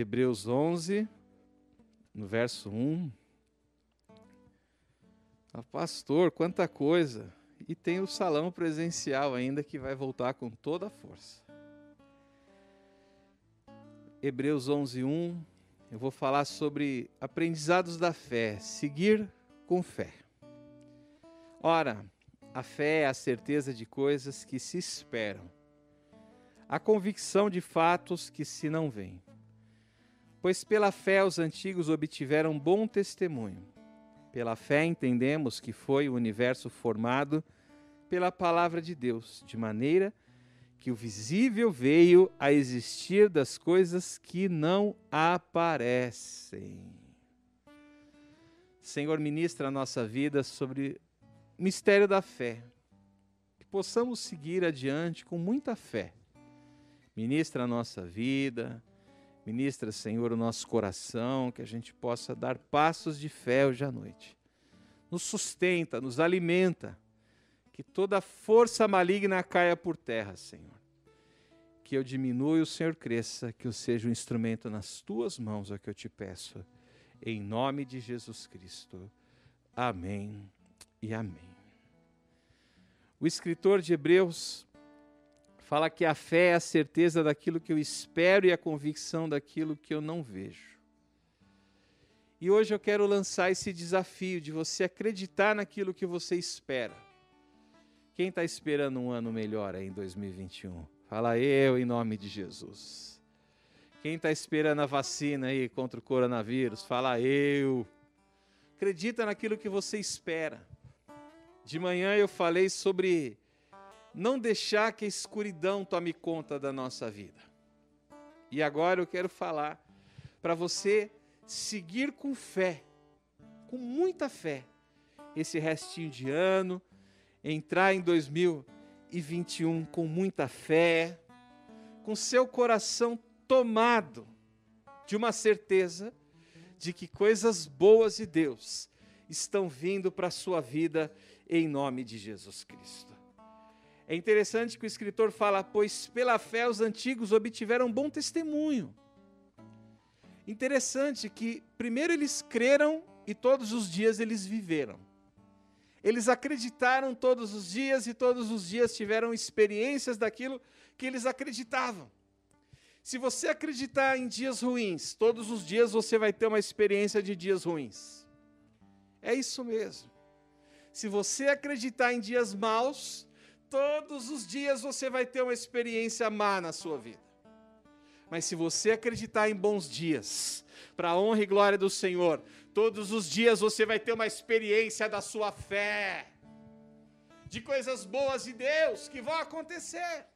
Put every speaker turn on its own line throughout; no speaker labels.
Hebreus 11, no verso 1. Ah, pastor, quanta coisa! E tem o salão presencial ainda que vai voltar com toda a força. Hebreus 11, 1. Eu vou falar sobre aprendizados da fé, seguir com fé. Ora, a fé é a certeza de coisas que se esperam, a convicção de fatos que se não veem. Pois pela fé os antigos obtiveram bom testemunho. Pela fé entendemos que foi o universo formado pela palavra de Deus, de maneira que o visível veio a existir das coisas que não aparecem. Senhor, ministra a nossa vida sobre o mistério da fé, que possamos seguir adiante com muita fé. Ministra a nossa vida, Ministra, Senhor, o nosso coração, que a gente possa dar passos de fé hoje à noite. Nos sustenta, nos alimenta, que toda força maligna caia por terra, Senhor. Que eu diminua e o Senhor cresça, que eu seja um instrumento nas tuas mãos, é o que eu te peço. Em nome de Jesus Cristo. Amém e amém. O escritor de Hebreus fala que a fé é a certeza daquilo que eu espero e a convicção daquilo que eu não vejo. E hoje eu quero lançar esse desafio de você acreditar naquilo que você espera. Quem está esperando um ano melhor aí em 2021? Fala eu em nome de Jesus. Quem está esperando a vacina aí contra o coronavírus? Fala eu. Acredita naquilo que você espera. De manhã eu falei sobre não deixar que a escuridão tome conta da nossa vida. E agora eu quero falar para você seguir com fé, com muita fé, esse restinho de ano, entrar em 2021 com muita fé, com seu coração tomado de uma certeza de que coisas boas de Deus estão vindo para a sua vida em nome de Jesus Cristo. É interessante que o escritor fala, pois pela fé os antigos obtiveram bom testemunho. Interessante que primeiro eles creram e todos os dias eles viveram. Eles acreditaram todos os dias e todos os dias tiveram experiências daquilo que eles acreditavam. Se você acreditar em dias ruins, todos os dias você vai ter uma experiência de dias ruins. É isso mesmo. Se você acreditar em dias maus, Todos os dias você vai ter uma experiência má na sua vida. Mas se você acreditar em bons dias, para a honra e glória do Senhor, todos os dias você vai ter uma experiência da sua fé, de coisas boas de Deus que vão acontecer.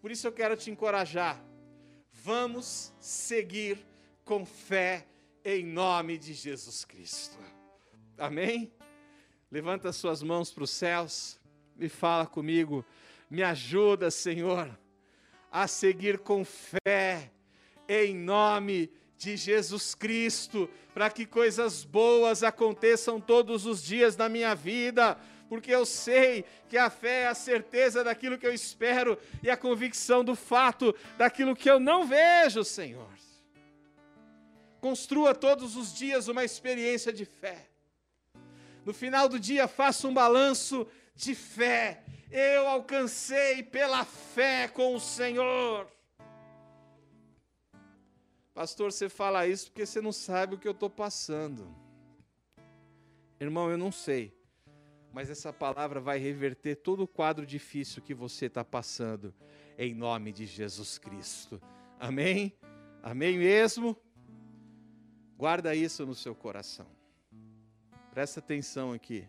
Por isso eu quero te encorajar. Vamos seguir com fé em nome de Jesus Cristo. Amém? Levanta suas mãos para os céus e fala comigo. Me ajuda, Senhor, a seguir com fé, em nome de Jesus Cristo, para que coisas boas aconteçam todos os dias na minha vida, porque eu sei que a fé é a certeza daquilo que eu espero e a convicção do fato daquilo que eu não vejo, Senhor. Construa todos os dias uma experiência de fé. No final do dia, faça um balanço de fé. Eu alcancei pela fé com o Senhor. Pastor, você fala isso porque você não sabe o que eu estou passando. Irmão, eu não sei. Mas essa palavra vai reverter todo o quadro difícil que você está passando, em nome de Jesus Cristo. Amém? Amém mesmo? Guarda isso no seu coração. Presta atenção aqui.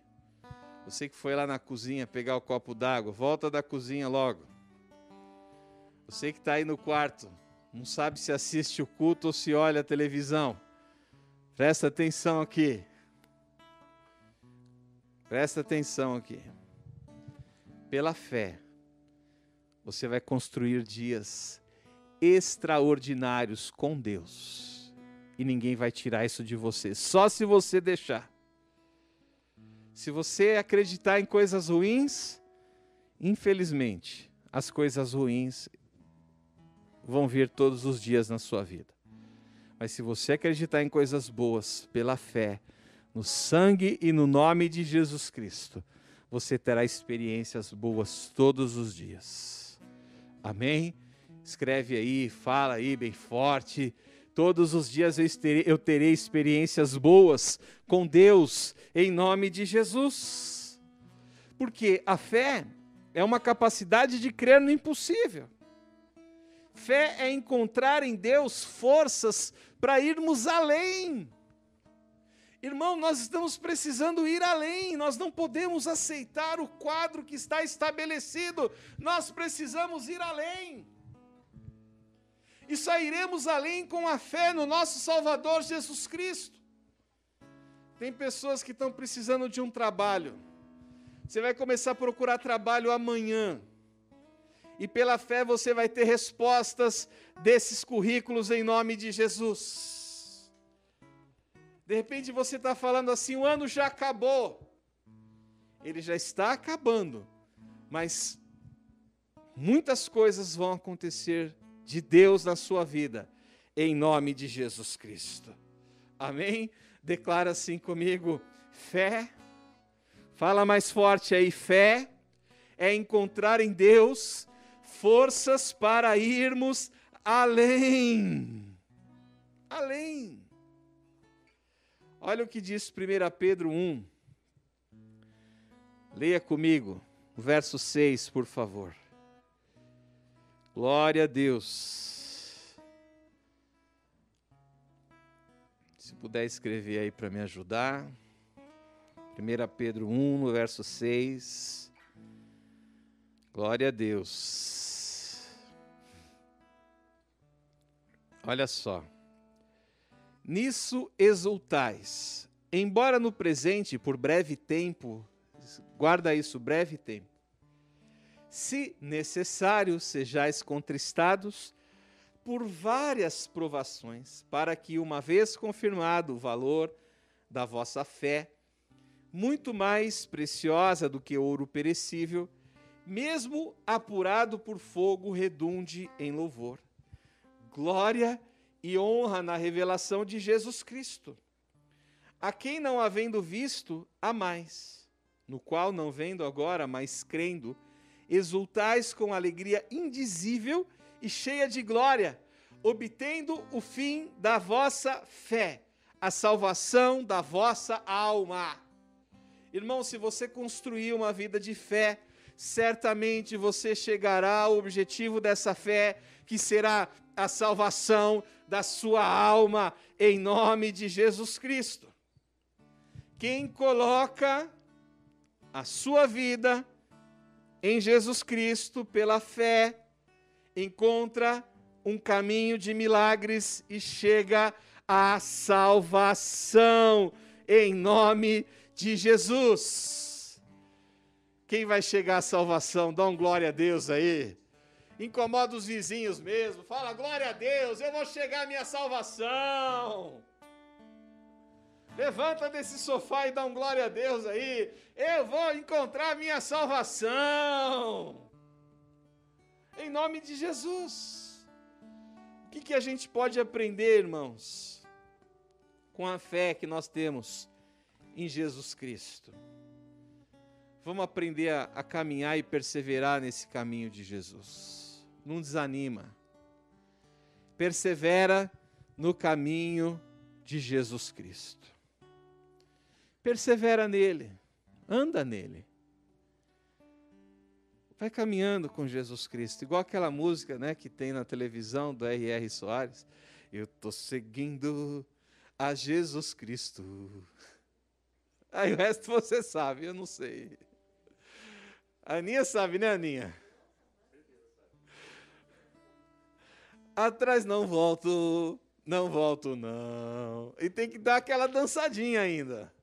Você que foi lá na cozinha pegar o copo d'água, volta da cozinha logo. Você que está aí no quarto, não sabe se assiste o culto ou se olha a televisão. Presta atenção aqui. Presta atenção aqui. Pela fé, você vai construir dias extraordinários com Deus. E ninguém vai tirar isso de você, só se você deixar. Se você acreditar em coisas ruins, infelizmente, as coisas ruins vão vir todos os dias na sua vida. Mas se você acreditar em coisas boas pela fé, no sangue e no nome de Jesus Cristo, você terá experiências boas todos os dias. Amém? Escreve aí, fala aí bem forte. Todos os dias eu terei, eu terei experiências boas com Deus, em nome de Jesus. Porque a fé é uma capacidade de crer no impossível. Fé é encontrar em Deus forças para irmos além. Irmão, nós estamos precisando ir além, nós não podemos aceitar o quadro que está estabelecido, nós precisamos ir além. E sairemos além com a fé no nosso Salvador Jesus Cristo. Tem pessoas que estão precisando de um trabalho, você vai começar a procurar trabalho amanhã, e pela fé você vai ter respostas desses currículos em nome de Jesus. De repente você está falando assim: o ano já acabou. Ele já está acabando, mas muitas coisas vão acontecer de Deus na sua vida, em nome de Jesus Cristo. Amém? Declara assim comigo: fé. Fala mais forte aí: fé é encontrar em Deus forças para irmos além. Além. Olha o que diz 1 Pedro 1. Leia comigo o verso 6, por favor. Glória a Deus. Se puder escrever aí para me ajudar. 1 Pedro 1, no verso 6. Glória a Deus. Olha só. Nisso exultais, embora no presente, por breve tempo, guarda isso, breve tempo, se necessário, sejais contristados por várias provações, para que, uma vez confirmado o valor da vossa fé, muito mais preciosa do que ouro perecível, mesmo apurado por fogo, redunde em louvor, glória e honra na revelação de Jesus Cristo, a quem não havendo visto, há mais, no qual não vendo agora, mas crendo, exultais com alegria indizível e cheia de glória, obtendo o fim da vossa fé, a salvação da vossa alma. Irmão, se você construir uma vida de fé, certamente você chegará ao objetivo dessa fé, que será a salvação da sua alma, em nome de Jesus Cristo. Quem coloca a sua vida em Jesus Cristo pela fé, encontra um caminho de milagres e chega à salvação em nome de Jesus. Quem vai chegar à salvação? Dá um glória a Deus aí incomoda os vizinhos mesmo, fala glória a Deus, eu vou chegar à minha salvação. Levanta desse sofá e dá um glória a Deus aí, eu vou encontrar minha salvação. Em nome de Jesus. O que, que a gente pode aprender, irmãos, com a fé que nós temos em Jesus Cristo? Vamos aprender a, a caminhar e perseverar nesse caminho de Jesus não desanima. Persevera no caminho de Jesus Cristo. Persevera nele, anda nele. Vai caminhando com Jesus Cristo, igual aquela música, né, que tem na televisão do R.R. Soares. Eu tô seguindo a Jesus Cristo. Aí o resto você sabe, eu não sei. A Aninha sabe, né, Aninha? Atrás não volto, não volto não. E tem que dar aquela dançadinha ainda.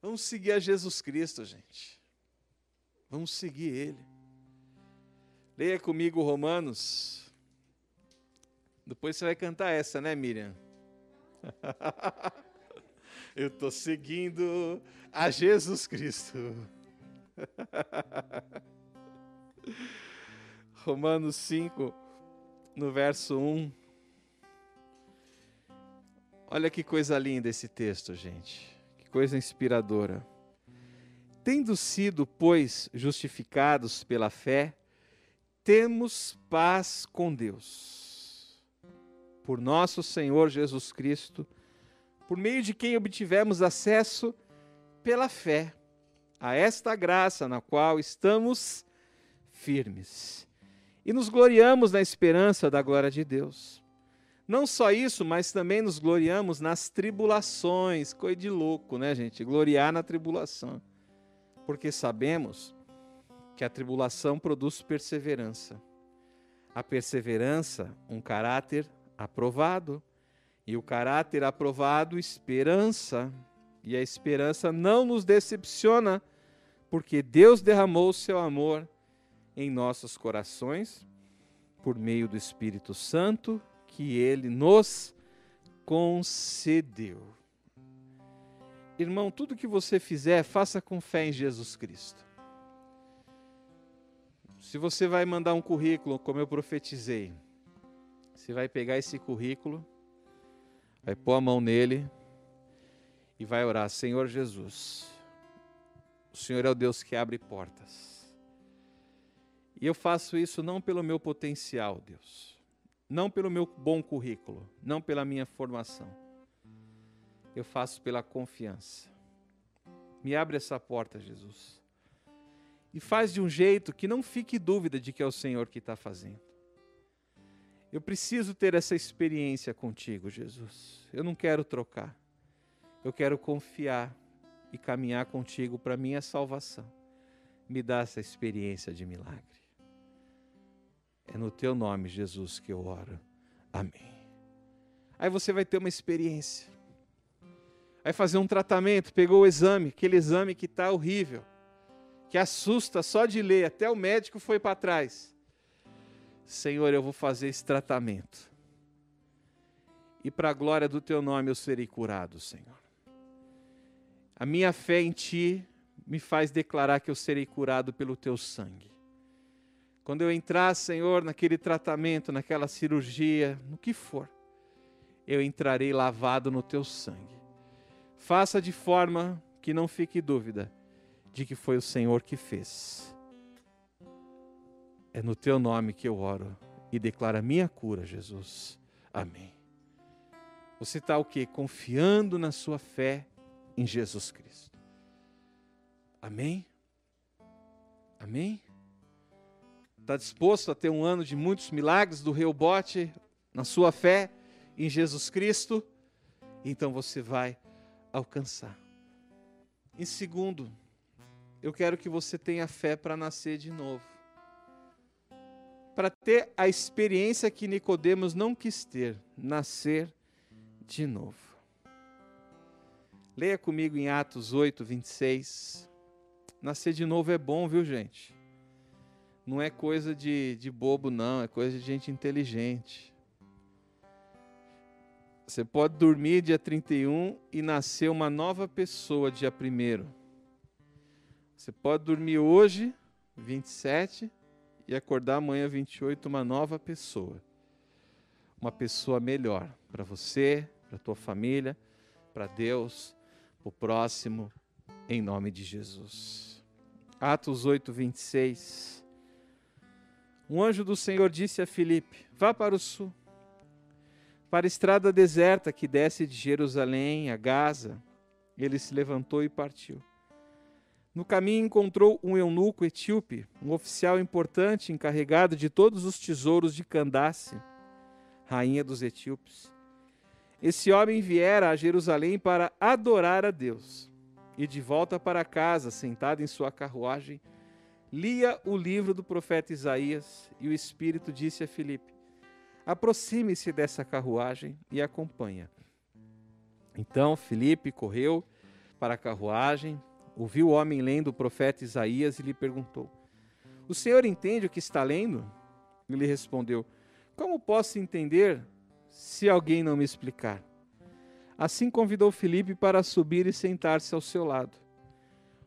Vamos seguir a Jesus Cristo, gente. Vamos seguir Ele. Leia comigo Romanos. Depois você vai cantar essa, né, Miriam? Eu estou seguindo a Jesus Cristo. Romanos 5, no verso 1. Olha que coisa linda esse texto, gente. Coisa inspiradora. Tendo sido, pois, justificados pela fé, temos paz com Deus. Por nosso Senhor Jesus Cristo, por meio de quem obtivemos acesso pela fé a esta graça na qual estamos firmes. E nos gloriamos na esperança da glória de Deus. Não só isso, mas também nos gloriamos nas tribulações. Coisa de louco, né, gente? Gloriar na tribulação. Porque sabemos que a tribulação produz perseverança. A perseverança, um caráter aprovado. E o caráter aprovado, esperança. E a esperança não nos decepciona, porque Deus derramou o seu amor em nossos corações por meio do Espírito Santo que ele nos concedeu. Irmão, tudo que você fizer, faça com fé em Jesus Cristo. Se você vai mandar um currículo, como eu profetizei, você vai pegar esse currículo, vai pôr a mão nele e vai orar: Senhor Jesus, o Senhor é o Deus que abre portas. E eu faço isso não pelo meu potencial, Deus, não pelo meu bom currículo, não pela minha formação. Eu faço pela confiança. Me abre essa porta, Jesus. E faz de um jeito que não fique dúvida de que é o Senhor que está fazendo. Eu preciso ter essa experiência contigo, Jesus. Eu não quero trocar. Eu quero confiar e caminhar contigo para minha salvação. Me dá essa experiência de milagre. É no teu nome, Jesus, que eu oro. Amém. Aí você vai ter uma experiência. Vai fazer um tratamento, pegou o exame, aquele exame que está horrível, que assusta só de ler, até o médico foi para trás. Senhor, eu vou fazer esse tratamento. E para a glória do teu nome eu serei curado, Senhor. A minha fé em Ti me faz declarar que eu serei curado pelo Teu sangue. Quando eu entrar, Senhor, naquele tratamento, naquela cirurgia, no que for, eu entrarei lavado no Teu sangue. Faça de forma que não fique dúvida de que foi o Senhor que fez. É no Teu nome que eu oro e declaro a minha cura, Jesus. Amém. Você está o quê? Confiando na sua fé em Jesus Cristo. Amém? Amém? Está disposto a ter um ano de muitos milagres do Reubote na sua fé em Jesus Cristo? Então você vai alcançar. Em segundo, eu quero que você tenha fé para nascer de novo. Para ter a experiência que Nicodemos não quis ter, nascer de novo. Leia comigo em Atos 8, 26. Nascer de novo é bom, viu, gente? Não é coisa de, de bobo, não, é coisa de gente inteligente. Você pode dormir dia 31 e nascer uma nova pessoa dia 1. Você pode dormir hoje, 27, e acordar amanhã, 28, uma nova pessoa. Uma pessoa melhor para você, para tua família, para Deus o próximo, em nome de Jesus. Atos 8, 26. Um anjo do Senhor disse a Filipe: Vá para o sul, para a estrada deserta que desce de Jerusalém a Gaza. Ele se levantou e partiu. No caminho encontrou um eunuco etíope, um oficial importante encarregado de todos os tesouros de Candace, rainha dos etíopes. Esse homem viera a Jerusalém para adorar a Deus. E de volta para casa, sentado em sua carruagem, lia o livro do profeta Isaías, e o Espírito disse a Filipe: Aproxime-se dessa carruagem e acompanha. Então Filipe correu para a carruagem, ouviu o homem lendo o profeta Isaías e lhe perguntou: O senhor entende o que está lendo? Ele respondeu: Como posso entender se alguém não me explicar. Assim convidou Filipe para subir e sentar-se ao seu lado.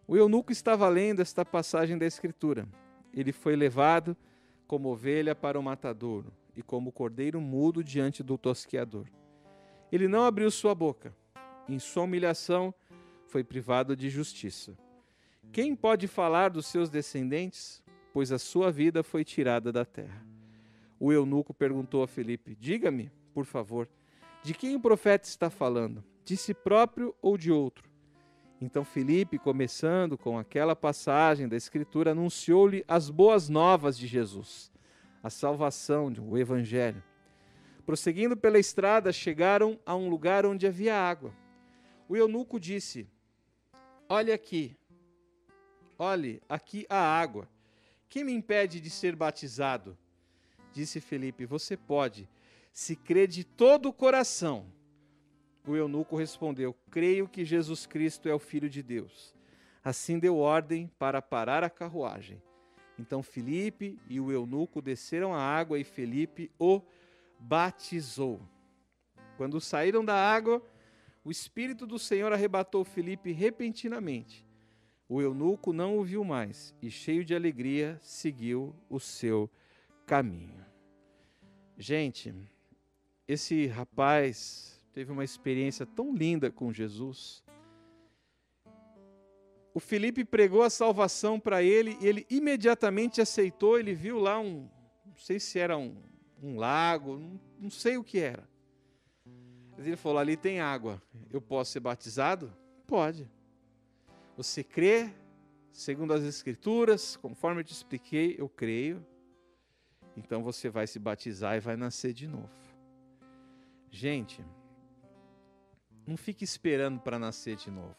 O eunuco estava lendo esta passagem da Escritura. Ele foi levado como ovelha para o matadouro, e como cordeiro mudo diante do tosqueador. Ele não abriu sua boca. Em sua humilhação, foi privado de justiça. Quem pode falar dos seus descendentes? Pois a sua vida foi tirada da terra. O eunuco perguntou a Felipe: Diga-me, por favor, de quem o profeta está falando? De si próprio ou de outro? Então Felipe, começando com aquela passagem da Escritura, anunciou-lhe as boas novas de Jesus, a salvação, o Evangelho. Prosseguindo pela estrada, chegaram a um lugar onde havia água. O eunuco disse: Olhe aqui, olhe, aqui a água. Quem me impede de ser batizado? Disse Felipe: Você pode, se crê de todo o coração. O eunuco respondeu: Creio que Jesus Cristo é o Filho de Deus. Assim deu ordem para parar a carruagem. Então Felipe e o eunuco desceram a água e Felipe o batizou. Quando saíram da água, o Espírito do Senhor arrebatou Felipe repentinamente. O eunuco não o viu mais e, cheio de alegria, seguiu o seu caminho. Gente, esse rapaz teve uma experiência tão linda com Jesus. O Felipe pregou a salvação para ele e ele imediatamente aceitou. Ele viu lá um, não sei se era um, um lago, não, não sei o que era. Mas ele falou: ali tem água, eu posso ser batizado? Pode. Você crê, segundo as Escrituras, conforme eu te expliquei, eu creio. Então você vai se batizar e vai nascer de novo. Gente, não fique esperando para nascer de novo.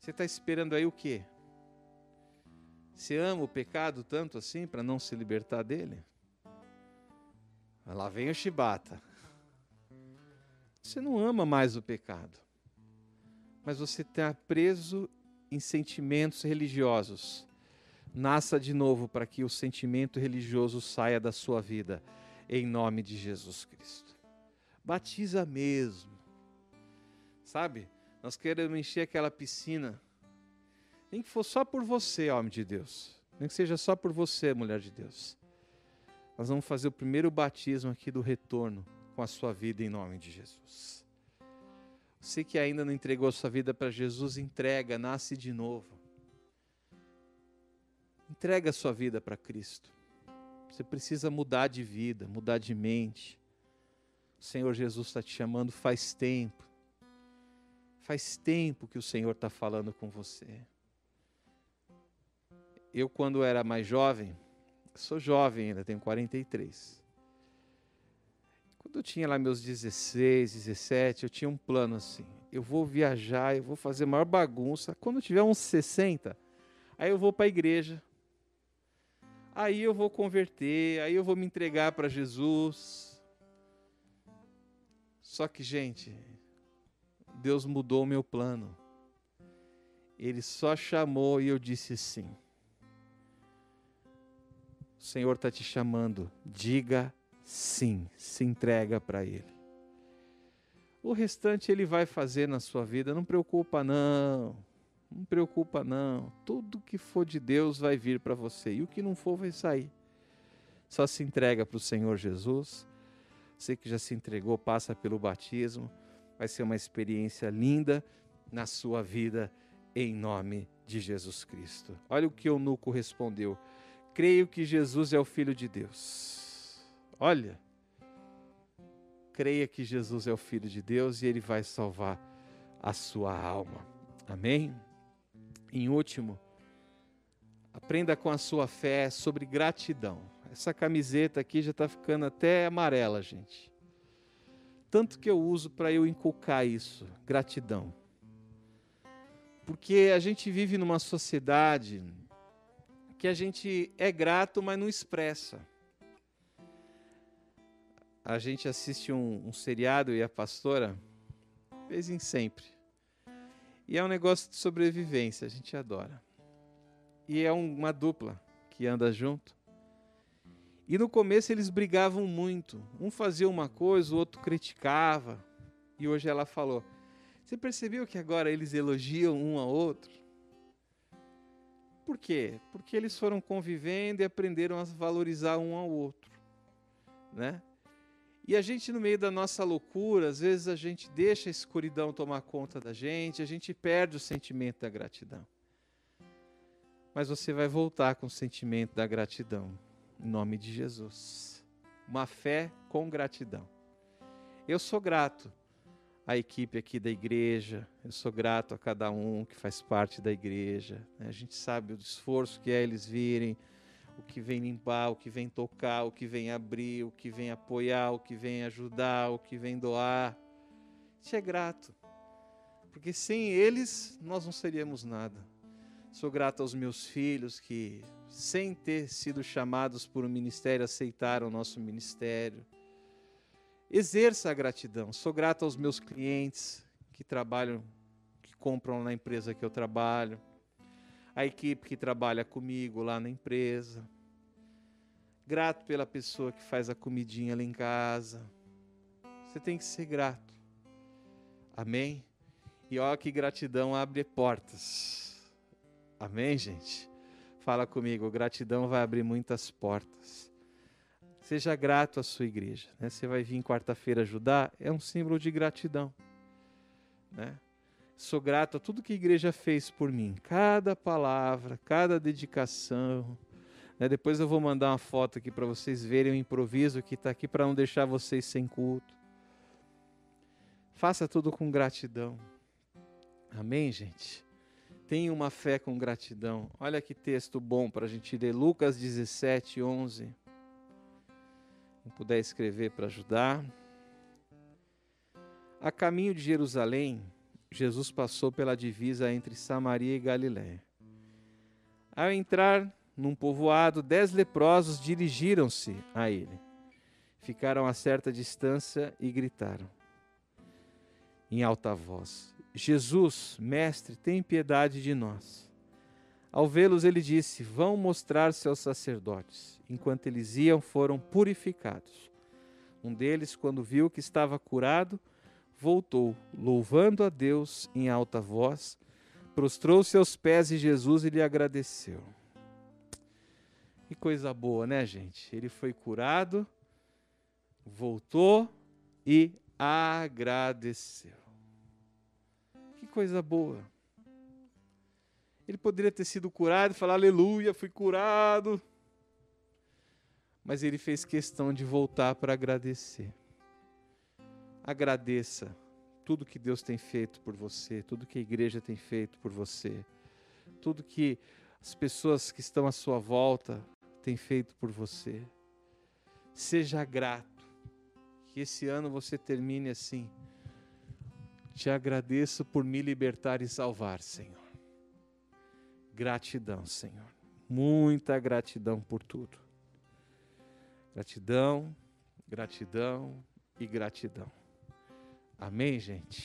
Você está esperando aí o quê? Você ama o pecado tanto assim para não se libertar dele? Lá vem o chibata. Você não ama mais o pecado, mas você está preso em sentimentos religiosos. Nasça de novo para que o sentimento religioso saia da sua vida, em nome de Jesus Cristo. Batiza mesmo. Sabe? Nós queremos encher aquela piscina. Nem que for só por você, homem de Deus. Nem que seja só por você, mulher de Deus. Nós vamos fazer o primeiro batismo aqui do retorno com a sua vida em nome de Jesus. Você que ainda não entregou a sua vida para Jesus, entrega, nasce de novo. Entrega a sua vida para Cristo. Você precisa mudar de vida, mudar de mente. O Senhor Jesus está te chamando faz tempo. Faz tempo que o Senhor está falando com você. Eu, quando era mais jovem, sou jovem ainda, tenho 43. Quando eu tinha lá meus 16, 17, eu tinha um plano assim: eu vou viajar, eu vou fazer maior bagunça. Quando tiver uns 60, aí eu vou para a igreja. Aí eu vou converter, aí eu vou me entregar para Jesus. Só que, gente, Deus mudou o meu plano. Ele só chamou e eu disse sim. O Senhor está te chamando. Diga sim. Se entrega para Ele. O restante Ele vai fazer na sua vida. Não preocupa, não. Não preocupa, não. Tudo que for de Deus vai vir para você. E o que não for vai sair. Só se entrega para o Senhor Jesus. Você que já se entregou, passa pelo batismo. Vai ser uma experiência linda na sua vida, em nome de Jesus Cristo. Olha o que o eunuco respondeu creio que Jesus é o Filho de Deus. Olha, creia que Jesus é o Filho de Deus e ele vai salvar a sua alma. Amém? Em último, aprenda com a sua fé sobre gratidão. Essa camiseta aqui já está ficando até amarela, gente. Tanto que eu uso para eu inculcar isso, gratidão. Porque a gente vive numa sociedade que a gente é grato, mas não expressa. A gente assiste um, um seriado e a pastora, vez em sempre. E é um negócio de sobrevivência, a gente adora. E é um, uma dupla que anda junto. E no começo eles brigavam muito. Um fazia uma coisa, o outro criticava. E hoje ela falou: Você percebeu que agora eles elogiam um ao outro? Por quê? Porque eles foram convivendo e aprenderam a valorizar um ao outro. né? E a gente, no meio da nossa loucura, às vezes a gente deixa a escuridão tomar conta da gente, a gente perde o sentimento da gratidão. Mas você vai voltar com o sentimento da gratidão, em nome de Jesus. Uma fé com gratidão. Eu sou grato à equipe aqui da igreja, eu sou grato a cada um que faz parte da igreja. Né? A gente sabe o esforço que é eles virem o que vem limpar, o que vem tocar, o que vem abrir, o que vem apoiar, o que vem ajudar, o que vem doar. Isso é grato, porque sem eles nós não seríamos nada. Sou grato aos meus filhos que, sem ter sido chamados por um ministério, aceitaram o nosso ministério. Exerça a gratidão. Sou grato aos meus clientes que trabalham, que compram na empresa que eu trabalho a equipe que trabalha comigo lá na empresa. Grato pela pessoa que faz a comidinha lá em casa. Você tem que ser grato. Amém? E olha que gratidão abre portas. Amém, gente? Fala comigo, gratidão vai abrir muitas portas. Seja grato à sua igreja. Né? Você vai vir quarta-feira ajudar, é um símbolo de gratidão. Né? Sou grato a tudo que a igreja fez por mim, cada palavra, cada dedicação. Né? Depois eu vou mandar uma foto aqui para vocês verem o improviso que está aqui para não deixar vocês sem culto. Faça tudo com gratidão. Amém, gente? Tenha uma fé com gratidão. Olha que texto bom para a gente ler. Lucas 17, 11. Não puder escrever para ajudar. A caminho de Jerusalém, Jesus passou pela divisa entre Samaria e Galiléia. Ao entrar num povoado, dez leprosos dirigiram-se a ele. Ficaram a certa distância e gritaram em alta voz: Jesus, mestre, tem piedade de nós. Ao vê-los, ele disse: Vão mostrar-se aos sacerdotes. Enquanto eles iam, foram purificados. Um deles, quando viu que estava curado, voltou, louvando a Deus em alta voz, prostrou-se aos pés de Jesus e lhe agradeceu. Que coisa boa, né, gente? Ele foi curado, voltou e agradeceu. Que coisa boa. Ele poderia ter sido curado e falar: Aleluia, fui curado. Mas ele fez questão de voltar para agradecer agradeça tudo que Deus tem feito por você, tudo que a igreja tem feito por você, tudo que as pessoas que estão à sua volta têm feito por você. Seja grato. Que esse ano você termine assim. Te agradeço por me libertar e salvar, Senhor. Gratidão, Senhor. Muita gratidão por tudo. Gratidão, gratidão e gratidão. Amém, gente?